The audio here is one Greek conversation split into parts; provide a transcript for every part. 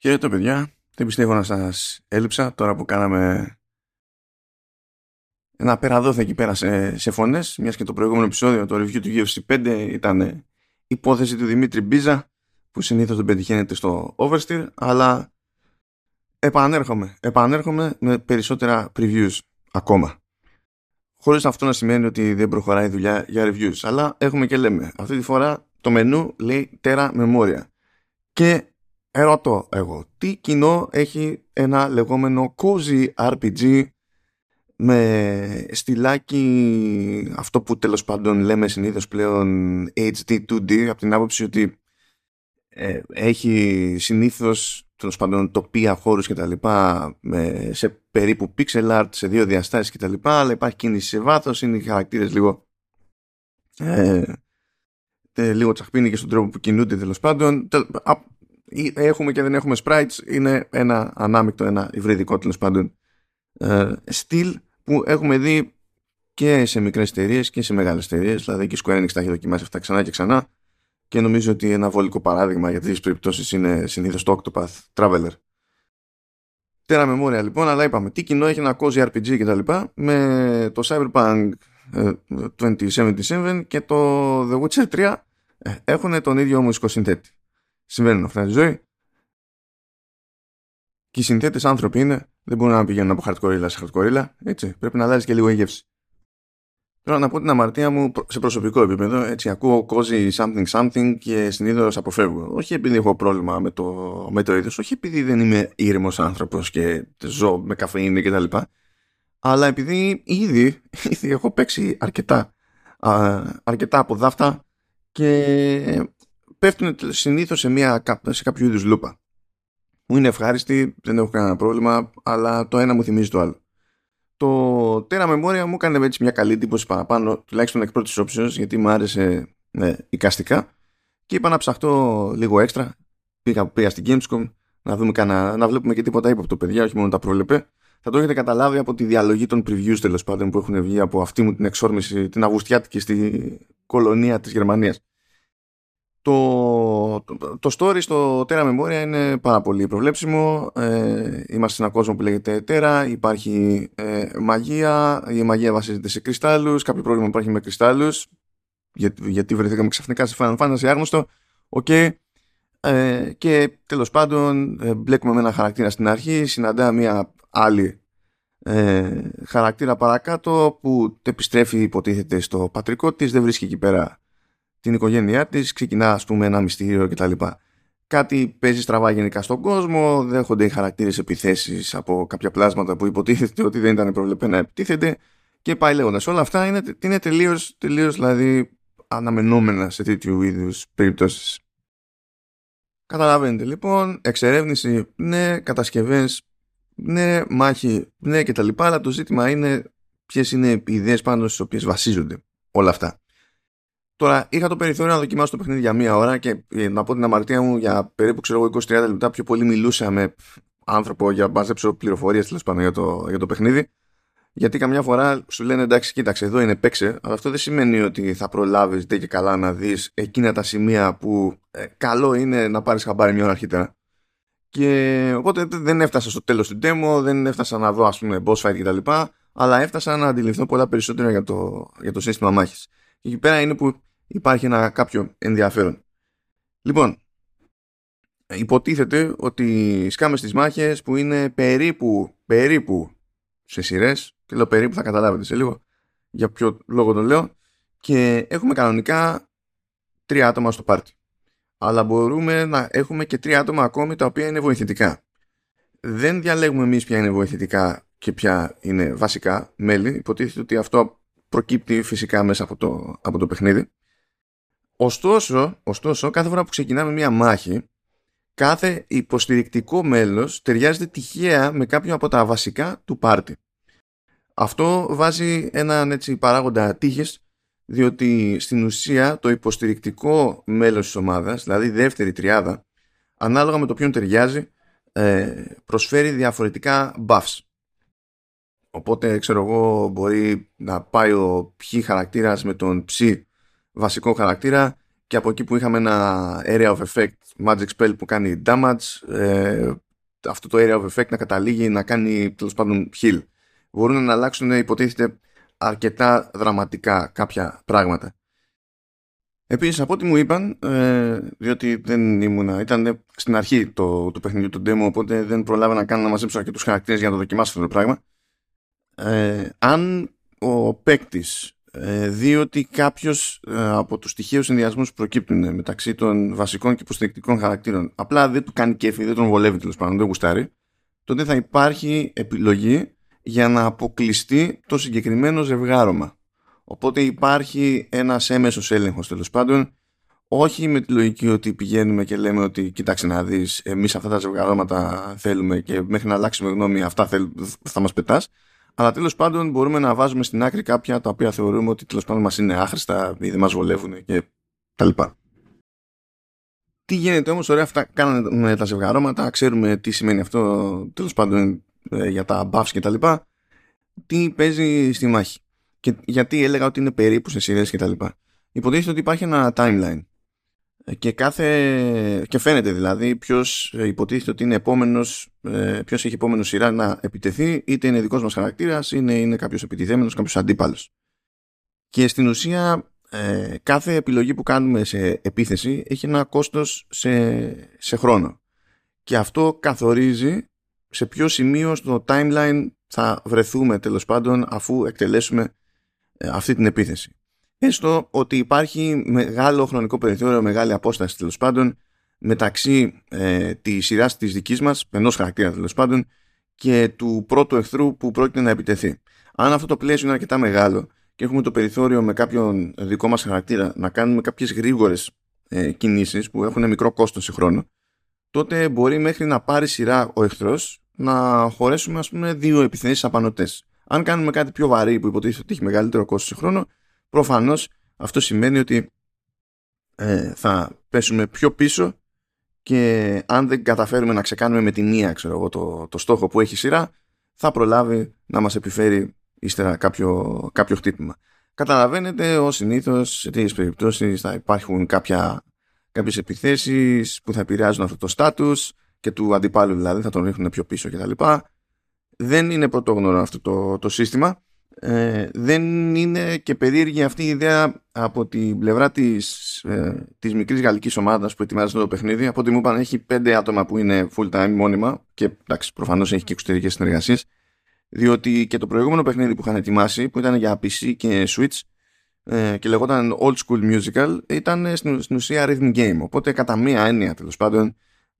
Χαίρετε παιδιά, δεν πιστεύω να σας έλειψα τώρα που κάναμε ένα περαδόθε εκεί πέρα σε, σε φωνές μιας και το προηγούμενο επεισόδιο το review του UFC 5 ήταν υπόθεση του Δημήτρη Μπίζα που συνήθως δεν πετυχαίνεται στο Oversteer αλλά επανέρχομαι, επανέρχομαι με περισσότερα previews ακόμα. Χωρίς αυτό να σημαίνει ότι δεν προχωράει η δουλειά για reviews αλλά έχουμε και λέμε. Αυτή τη φορά το μενού λέει Terra Memoria. Και ερωτώ εγώ, τι κοινό έχει ένα λεγόμενο cozy RPG με στυλάκι αυτό που τέλος πάντων λέμε συνήθως πλέον HD 2D από την άποψη ότι ε, έχει συνήθως τέλος πάντων τοπία χώρους και τα λοιπά σε περίπου pixel art σε δύο διαστάσεις και τα λοιπά αλλά υπάρχει κίνηση σε βάθος είναι οι χαρακτήρες λίγο ε, λίγο τσαχπίνοι και στον τρόπο που κινούνται τέλος πάντων έχουμε και δεν έχουμε sprites είναι ένα ανάμεικτο, ένα υβριδικό τέλο πάντων ε, στυλ που έχουμε δει και σε μικρές εταιρείες και σε μεγάλες εταιρείες. Δηλαδή και η Square Enix τα έχει δοκιμάσει αυτά ξανά και ξανά. Και νομίζω ότι ένα βολικό παράδειγμα για τέτοιες περιπτώσεις είναι συνήθως το Octopath Traveler. Τέρα μεμόρια λοιπόν, αλλά είπαμε τι κοινό έχει ένα cozy RPG και τα λοιπά με το Cyberpunk 2077 και το The Witcher 3 ε, έχουν τον ίδιο μουσικό συνθέτη. Συμβαίνουν αυτά στη ζωή. Και οι συνθέτες άνθρωποι είναι, δεν μπορούν να πηγαίνουν από hardcore σε hardcore έτσι, πρέπει να αλλάζει και λίγο η γεύση. Τώρα να πω την αμαρτία μου σε προσωπικό επίπεδο, έτσι ακούω cozy something something και συνήθως αποφεύγω. Όχι επειδή έχω πρόβλημα με το, με το είδος, όχι επειδή δεν είμαι ήρεμος άνθρωπος και ζω με καφεΐνη και τα λοιπά, αλλά επειδή ήδη, ήδη έχω παίξει αρκετά, α, αρκετά από δάφτα και πέφτουν συνήθως σε, μια, σε κάποιο είδους λούπα. Μου είναι ευχάριστη, δεν έχω κανένα πρόβλημα, αλλά το ένα μου θυμίζει το άλλο. Το Terra Memoria μου έκανε έτσι μια καλή εντύπωση παραπάνω, τουλάχιστον εκ πρώτης όψεως, γιατί μου άρεσε ναι, οικαστικά. Και είπα να ψαχτώ λίγο έξτρα. Πήγα, πήγα στην Gamescom να, δούμε κανένα, να βλέπουμε και τίποτα από το παιδιά, όχι μόνο τα πρόλεπε. Θα το έχετε καταλάβει από τη διαλογή των previews τέλος πάντων που έχουν βγει από αυτή μου την εξόρμηση, την Αυγουστιάτικη στη κολονία της Γερμανίας. Το, το, το, story στο Terra Memoria είναι πάρα πολύ προβλέψιμο. Ε, είμαστε σε έναν κόσμο που λέγεται Terra, υπάρχει ε, μαγεία, η μαγεία βασίζεται σε κρυστάλλους, κάποιο πρόβλημα υπάρχει με κρυστάλλους, γιατί, γιατί βρεθήκαμε ξαφνικά σε Final Fantasy άγνωστο. Okay. Ε, και τέλος πάντων ε, μπλέκουμε με ένα χαρακτήρα στην αρχή, συναντά μια άλλη ε, χαρακτήρα παρακάτω που επιστρέφει υποτίθεται στο πατρικό της, δεν βρίσκει εκεί πέρα την οικογένειά της, ξεκινά ας πούμε ένα μυστήριο κτλ. Κάτι παίζει στραβά γενικά στον κόσμο, δέχονται οι χαρακτήρες επιθέσεις από κάποια πλάσματα που υποτίθεται ότι δεν ήταν προβλεπέ να επιτίθενται και πάει λέγοντας. Όλα αυτά είναι, είναι τελείως, τελείως δηλαδή αναμενόμενα σε τέτοιου είδους περιπτώσεις. Καταλαβαίνετε λοιπόν, εξερεύνηση, ναι, κατασκευές, ναι, μάχη, ναι και τα λοιπά, αλλά το ζήτημα είναι ποιες είναι οι ιδέες πάνω στις οποίες βασίζονται όλα αυτά. Τώρα είχα το περιθώριο να δοκιμάσω το παιχνίδι για μία ώρα και ε, να πω την αμαρτία μου για περίπου ξέρω 20-30 λεπτά πιο πολύ μιλούσα με άνθρωπο για να μαζέψω πληροφορίες τέλος πάντων για το, για το παιχνίδι. Γιατί καμιά φορά σου λένε εντάξει, κοίταξε, εδώ είναι παίξε, αλλά αυτό δεν σημαίνει ότι θα προλάβεις και καλά να δεις εκείνα τα σημεία που ε, καλό είναι να πάρεις χαμπάρι μια ώρα αρχίτερα. Και οπότε δεν έφτασα στο τέλος του demo, δεν έφτασα να δω ας πούμε boss fight κτλ. Αλλά έφτασα να αντιληφθώ πολλά περισσότερα για το, για το σύστημα μάχης. Και εκεί πέρα είναι που υπάρχει ένα κάποιο ενδιαφέρον. Λοιπόν, υποτίθεται ότι σκάμε στις μάχες που είναι περίπου, περίπου σε σειρές, και λέω περίπου θα καταλάβετε σε λίγο για ποιο λόγο το λέω, και έχουμε κανονικά τρία άτομα στο πάρτι. Αλλά μπορούμε να έχουμε και τρία άτομα ακόμη τα οποία είναι βοηθητικά. Δεν διαλέγουμε εμείς ποια είναι βοηθητικά και ποια είναι βασικά μέλη. Υποτίθεται ότι αυτό προκύπτει φυσικά μέσα από το, από το παιχνίδι. Ωστόσο, ωστόσο, κάθε φορά που ξεκινάμε μια μάχη, κάθε υποστηρικτικό μέλος ταιριάζεται τυχαία με κάποιο από τα βασικά του πάρτι. Αυτό βάζει έναν έτσι παράγοντα τύχης, διότι στην ουσία το υποστηρικτικό μέλος της ομάδας, δηλαδή η δεύτερη τριάδα, ανάλογα με το ποιον ταιριάζει, ε, προσφέρει διαφορετικά buffs. Οπότε, ξέρω εγώ, μπορεί να πάει ο ψ χαρακτήρας με τον ψ βασικό χαρακτήρα και από εκεί που είχαμε ένα area of effect magic spell που κάνει damage ε, αυτό το area of effect να καταλήγει να κάνει τέλος πάντων heal. Μπορούν να αλλάξουν υποτίθεται αρκετά δραματικά κάποια πράγματα. Επίσης από ό,τι μου είπαν, ε, διότι δεν ήμουνα, ήταν στην αρχή το, το παιχνιδιού του demo, οπότε δεν προλάβα να κάνω να μαζέψω αρκετούς χαρακτήρες για να το δοκιμάσω αυτό το πράγμα. Ε, αν ο παίκτης ε, δει ότι κάποιος ε, από τους στοιχείους συνδυασμούς που προκύπτουν μεταξύ των βασικών και υποστηρικτικών χαρακτήρων απλά δεν του κάνει κέφι, δεν τον βολεύει τέλος πάντων, δεν γουστάρει, τότε θα υπάρχει επιλογή για να αποκλειστεί το συγκεκριμένο ζευγάρωμα. Οπότε υπάρχει ένας έμεσος έλεγχος τέλος πάντων όχι με τη λογική ότι πηγαίνουμε και λέμε ότι κοίταξε να δεις εμείς αυτά τα ζευγαρώματα θέλουμε και μέχρι να αλλάξουμε γνώμη αυτά θέλ, θα μας πετάς αλλά τέλος πάντων μπορούμε να βάζουμε στην άκρη κάποια τα οποία θεωρούμε ότι τέλος πάντων μας είναι άχρηστα ή δεν μας βολεύουν και τα λοιπά. Τι γίνεται όμως, ωραία αυτά κάνουμε τα ζευγαρώματα, ξέρουμε τι σημαίνει αυτό τέλος πάντων ε, για τα buffs και τα λοιπά, τι παίζει στη μάχη. Και γιατί έλεγα ότι είναι περίπου σε σειρές και τα λοιπά. Υποτίθεται ότι υπάρχει ένα timeline και, κάθε... και φαίνεται δηλαδή ποιος υποτίθεται ότι είναι επόμενος, ε, ποιος έχει επόμενο σειρά να επιτεθεί, είτε είναι δικός μας χαρακτήρας, είτε είναι κάποιος επιτιθέμενος, κάποιος αντίπαλος. Και στην ουσία, ε, κάθε επιλογή που κάνουμε σε επίθεση έχει ένα κόστος σε, σε χρόνο. Και αυτό καθορίζει σε ποιο σημείο στο timeline θα βρεθούμε τέλος πάντων αφού εκτελέσουμε ε, αυτή την επίθεση έστω ότι υπάρχει μεγάλο χρονικό περιθώριο, μεγάλη απόσταση τέλος πάντων μεταξύ ε, της σειράς της δικής μας, ενός χαρακτήρα τέλος πάντων, και του πρώτου εχθρού που πρόκειται να επιτεθεί. Αν αυτό το πλαίσιο είναι αρκετά μεγάλο και έχουμε το περιθώριο με κάποιον δικό μας χαρακτήρα να κάνουμε κάποιες γρήγορες ε, κινήσεις που έχουν μικρό κόστος σε χρόνο, τότε μπορεί μέχρι να πάρει σειρά ο εχθρός να χωρέσουμε, ας πούμε, δύο επιθέσεις απανοτές. Αν κάνουμε κάτι πιο βαρύ που υποτίθεται ότι έχει μεγαλύτερο κόστος σε χρόνο, προφανώς αυτό σημαίνει ότι ε, θα πέσουμε πιο πίσω και αν δεν καταφέρουμε να ξεκάνουμε με τη μία ξέρω εγώ, το, το στόχο που έχει σειρά θα προλάβει να μας επιφέρει ύστερα κάποιο, κάποιο χτύπημα. Καταλαβαίνετε, ως συνήθως σε τέτοιες περιπτώσεις θα υπάρχουν κάποια, κάποιες επιθέσεις που θα επηρεάζουν αυτό το στάτους και του αντιπάλου δηλαδή θα τον ρίχνουν πιο πίσω κτλ. Δεν είναι πρωτόγνωρο αυτό το, το σύστημα ε, δεν είναι και περίεργη αυτή η ιδέα από την πλευρά της, ε, της μικρής γαλλικής ομάδας που ετοιμάζεται το παιχνίδι. Από ό,τι μου είπαν έχει πέντε άτομα που είναι full time μόνιμα και εντάξει προφανώς έχει και εξωτερικές συνεργασίες διότι και το προηγούμενο παιχνίδι που είχαν ετοιμάσει που ήταν για PC και Switch ε, και λεγόταν Old School Musical ήταν στην, στην ουσία rhythm game οπότε κατά μία έννοια τέλος πάντων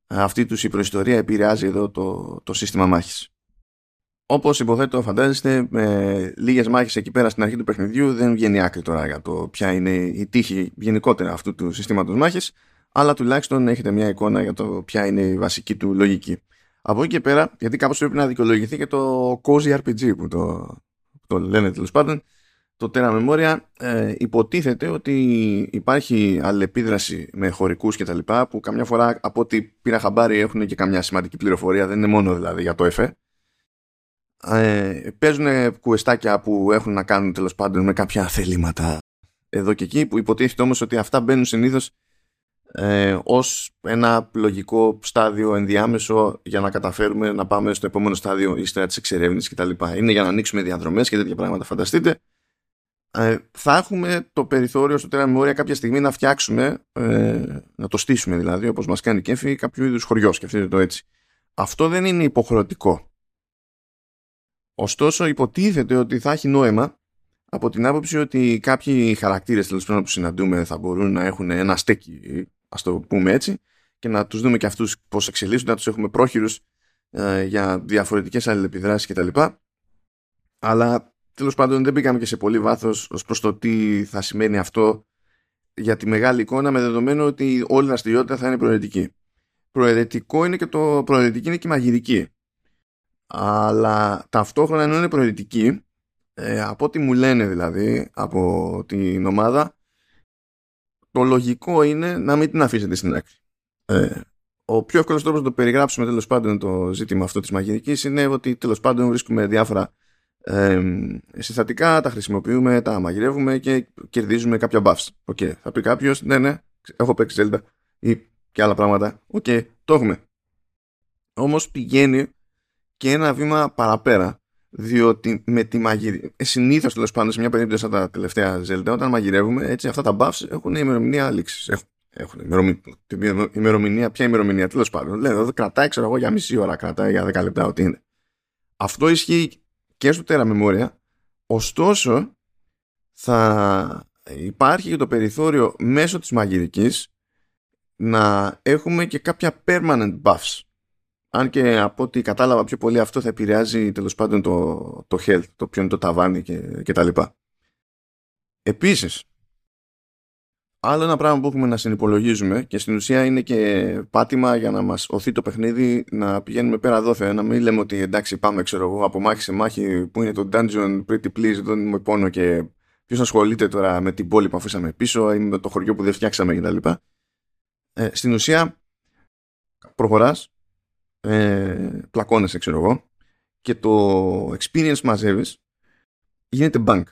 αυτή τους η προϊστορία επηρεάζει εδώ το, το σύστημα μάχης. Όπως υποθέτω, φαντάζεστε, με λίγες μάχες εκεί πέρα στην αρχή του παιχνιδιού δεν βγαίνει άκρη τώρα για το ποια είναι η τύχη γενικότερα αυτού του συστήματος μάχης, αλλά τουλάχιστον έχετε μια εικόνα για το ποια είναι η βασική του λογική. Από εκεί και πέρα, γιατί κάπως πρέπει να δικαιολογηθεί και το cozy RPG που το, το λένε τέλος πάντων, το Terra Memoria ε, υποτίθεται ότι υπάρχει αλληλεπίδραση με χωρικούς και τα λοιπά που καμιά φορά από ό,τι πήρα χαμπάρι έχουν και καμιά σημαντική πληροφορία δεν είναι μόνο δηλαδή για το ΕΦΕ ε, παίζουν κουεστάκια που έχουν να κάνουν τέλος πάντων με κάποια θελήματα εδώ και εκεί που υποτίθεται όμως ότι αυτά μπαίνουν συνήθως ε, ως ένα λογικό στάδιο ενδιάμεσο για να καταφέρουμε να πάμε στο επόμενο στάδιο ύστερα της εξερεύνησης κτλ. Είναι για να ανοίξουμε διαδρομές και τέτοια πράγματα φανταστείτε. Ε, θα έχουμε το περιθώριο στο τέρα όρια κάποια στιγμή να φτιάξουμε, ε, να το στήσουμε δηλαδή όπως μας κάνει κέφι κάποιο είδους χωριό, σκεφτείτε το έτσι. Αυτό δεν είναι υποχρεωτικό Ωστόσο υποτίθεται ότι θα έχει νόημα από την άποψη ότι κάποιοι χαρακτήρες τέλος πάντων που συναντούμε θα μπορούν να έχουν ένα στέκι, ας το πούμε έτσι, και να τους δούμε και αυτούς πώς εξελίσσονται, να τους έχουμε πρόχειρους ε, για διαφορετικές αλληλεπιδράσεις κτλ. Αλλά τέλος πάντων δεν μπήκαμε και σε πολύ βάθος ως προς το τι θα σημαίνει αυτό για τη μεγάλη εικόνα με δεδομένο ότι όλη η δραστηριότητα θα είναι προαιρετική. Προαιρετικό είναι και το προαιρετική είναι και η μαγειρική αλλά ταυτόχρονα ενώ είναι προαιρετική ε, από ό,τι μου λένε δηλαδή από την ομάδα το λογικό είναι να μην την αφήσετε στην άκρη. Ε, ο πιο εύκολος τρόπος να το περιγράψουμε τέλος πάντων το ζήτημα αυτό της μαγειρικής είναι ότι τέλος πάντων βρίσκουμε διάφορα ε, συστατικά, τα χρησιμοποιούμε, τα μαγειρεύουμε και κερδίζουμε κάποια buffs. Okay. Θα πει κάποιος, ναι, ναι, έχω παίξει Zelda ή και άλλα πράγματα. Οκ, το έχουμε. Όμως πηγαίνει και ένα βήμα παραπέρα. Διότι με τη μαγειρική. Ε, Συνήθως τέλος πάντων σε μια περίπτωση σαν τα τελευταία Zelda, όταν μαγειρεύουμε, έτσι αυτά τα buffs έχουν ημερομηνία λήξης. Έχουν, έχουν ημερομηνία, ημερομηνία, ποια ημερομηνία τέλος πάντων. Λέω, εδώ κρατάει, ξέρω εγώ, για μισή ώρα, κρατάει για 10 λεπτά, ό,τι είναι. Αυτό ισχύει και στο τέρα memoria. Ωστόσο, θα υπάρχει και το περιθώριο μέσω της μαγειρικής να έχουμε και κάποια permanent buffs. Αν και από ό,τι κατάλαβα πιο πολύ αυτό θα επηρεάζει τέλος πάντων το, το health, το ποιο είναι το ταβάνι και, και τα λοιπά. Επίσης, άλλο ένα πράγμα που έχουμε να συνυπολογίζουμε και στην ουσία είναι και πάτημα για να μας οθεί το παιχνίδι να πηγαίνουμε πέρα δόθε. Να μην λέμε ότι εντάξει πάμε ξέρω εγώ από μάχη σε μάχη που είναι το dungeon pretty please, δεν μου πόνο και ποιος ασχολείται τώρα με την πόλη που αφήσαμε πίσω ή με το χωριό που δεν φτιάξαμε κτλ. Ε, στην ουσία προχωράς ε, πλακώνεσαι ξέρω εγώ και το experience μαζεύεις γίνεται bank.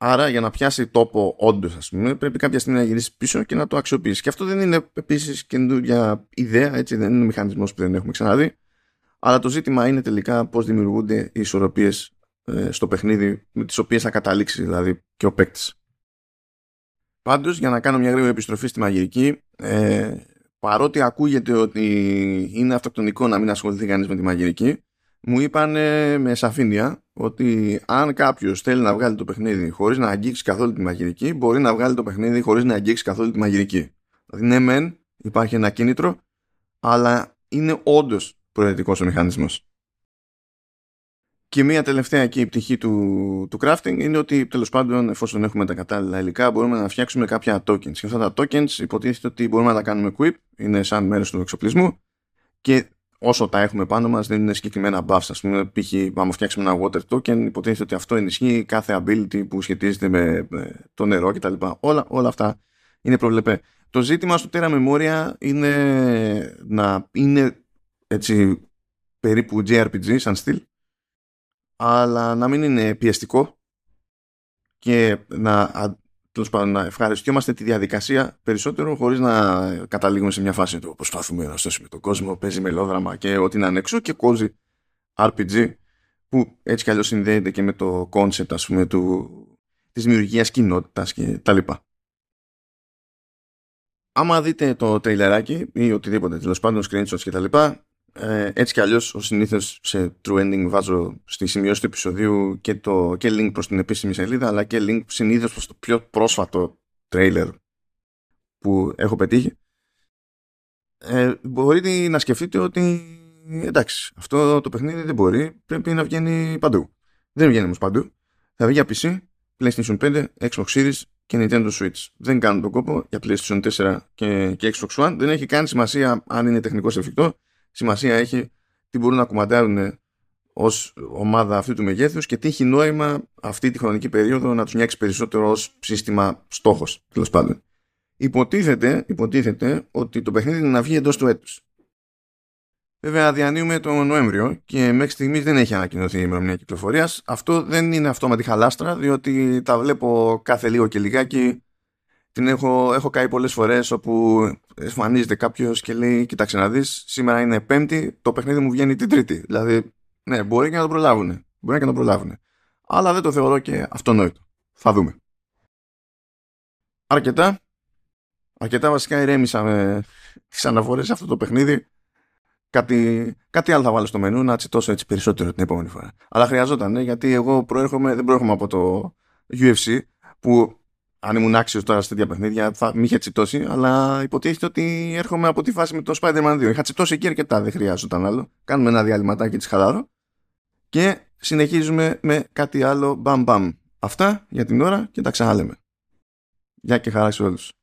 Άρα για να πιάσει τόπο όντως, ας πούμε, πρέπει κάποια στιγμή να γυρίσεις πίσω και να το αξιοποιήσεις. Και αυτό δεν είναι επίσης καινούργια ιδέα, έτσι, δεν είναι μηχανισμός που δεν έχουμε ξαναδεί. Αλλά το ζήτημα είναι τελικά πώς δημιουργούνται οι ισορροπίες ε, στο παιχνίδι με τις οποίες θα καταλήξεις δηλαδή και ο παίκτης. Πάντως, για να κάνω μια γρήγορη επιστροφή στη μαγειρική, ε, παρότι ακούγεται ότι είναι αυτοκτονικό να μην ασχοληθεί κανείς με τη μαγειρική, μου είπαν με σαφήνεια ότι αν κάποιος θέλει να βγάλει το παιχνίδι χωρίς να αγγίξει καθόλου τη μαγειρική, μπορεί να βγάλει το παιχνίδι χωρίς να αγγίξει καθόλου τη μαγειρική. Δηλαδή, ναι, μεν υπάρχει ένα κίνητρο, αλλά είναι όντως προαιρετικός ο μηχανισμός. Και μία τελευταία εκεί πτυχή του, του crafting είναι ότι τέλος πάντων εφόσον έχουμε τα κατάλληλα υλικά μπορούμε να φτιάξουμε κάποια tokens. Και αυτά τα tokens υποτίθεται ότι μπορούμε να τα κάνουμε equip, είναι σαν μέρος του εξοπλισμού και όσο τα έχουμε πάνω μας δεν είναι συγκεκριμένα buffs. Ας πούμε, π.χ. άμα φτιάξουμε ένα water token υποτίθεται ότι αυτό ενισχύει κάθε ability που σχετίζεται με το νερό κτλ. Όλα, όλα αυτά είναι προβλεπέ. Το ζήτημα στο Terra Memoria είναι να είναι έτσι περίπου JRPG σαν στυλ αλλά να μην είναι πιεστικό και να, πάντων, να ευχαριστιόμαστε τη διαδικασία περισσότερο χωρίς να καταλήγουμε σε μια φάση του προσπαθούμε να σώσουμε τον κόσμο, παίζει μελόδραμα και ό,τι είναι ανέξω και κόζει RPG που έτσι κι αλλιώς συνδέεται και με το concept ας πούμε του, της δημιουργίας κοινότητας και τα λοιπά. Άμα δείτε το τρέιλεράκι ή οτιδήποτε τέλος πάντων screenshots και τα λοιπά ε, έτσι κι αλλιώς ο συνήθως σε True Ending βάζω στη σημειώση του επεισοδίου και, το, και link προς την επίσημη σελίδα αλλά και link συνήθως προς το πιο πρόσφατο trailer που έχω πετύχει ε, μπορείτε να σκεφτείτε ότι εντάξει αυτό το παιχνίδι δεν μπορεί πρέπει να βγαίνει παντού δεν βγαίνει όμως παντού θα βγει για PC, PlayStation 5, Xbox Series και Nintendo Switch. Δεν κάνουν τον κόπο για PlayStation 4 και, και Xbox One. Δεν έχει καν σημασία αν είναι τεχνικός εφικτό σημασία έχει τι μπορούν να κουμαντάρουν ως ομάδα αυτού του μεγέθους και τι έχει νόημα αυτή τη χρονική περίοδο να τους νιάξει περισσότερο ως σύστημα στόχος, τέλος πάντων. Υποτίθεται, υποτίθεται ότι το παιχνίδι είναι να βγει εντός του έτους. Βέβαια, διανύουμε τον Νοέμβριο και μέχρι στιγμής δεν έχει ανακοινωθεί η ημερομηνία κυκλοφορίας. Αυτό δεν είναι αυτόματη χαλάστρα, διότι τα βλέπω κάθε λίγο και λιγάκι την έχω, έχω καεί πολλές φορές όπου εμφανίζεται κάποιος και λέει κοίταξε να δεις σήμερα είναι πέμπτη το παιχνίδι μου βγαίνει την τρίτη δηλαδή ναι μπορεί και να το προλάβουν μπορεί και να το προλάβουν αλλά δεν το θεωρώ και αυτονόητο. Θα δούμε. Αρκετά αρκετά βασικά ηρέμησα με τις αναφορές σε αυτό το παιχνίδι. Κάτι, κάτι άλλο θα βάλω στο μενού να τσιτώσω έτσι περισσότερο την επόμενη φορά. Αλλά χρειαζόταν γιατί εγώ προέρχομαι, δεν προέρχομαι από το UFC που αν ήμουν άξιος τώρα σε τέτοια παιχνίδια θα με είχε τσιτώσει, αλλά υποτίθεται ότι έρχομαι από τη φάση με το Spider-Man 2. Είχα τσιτώσει εκεί αρκετά, δεν χρειάζονταν άλλο. Κάνουμε ένα διαλυματάκι τη χαλάρο και συνεχίζουμε με κάτι άλλο μπαμ μπαμ. Αυτά για την ώρα και τα ξαναλέμε. Γεια και χαρά σε όλους.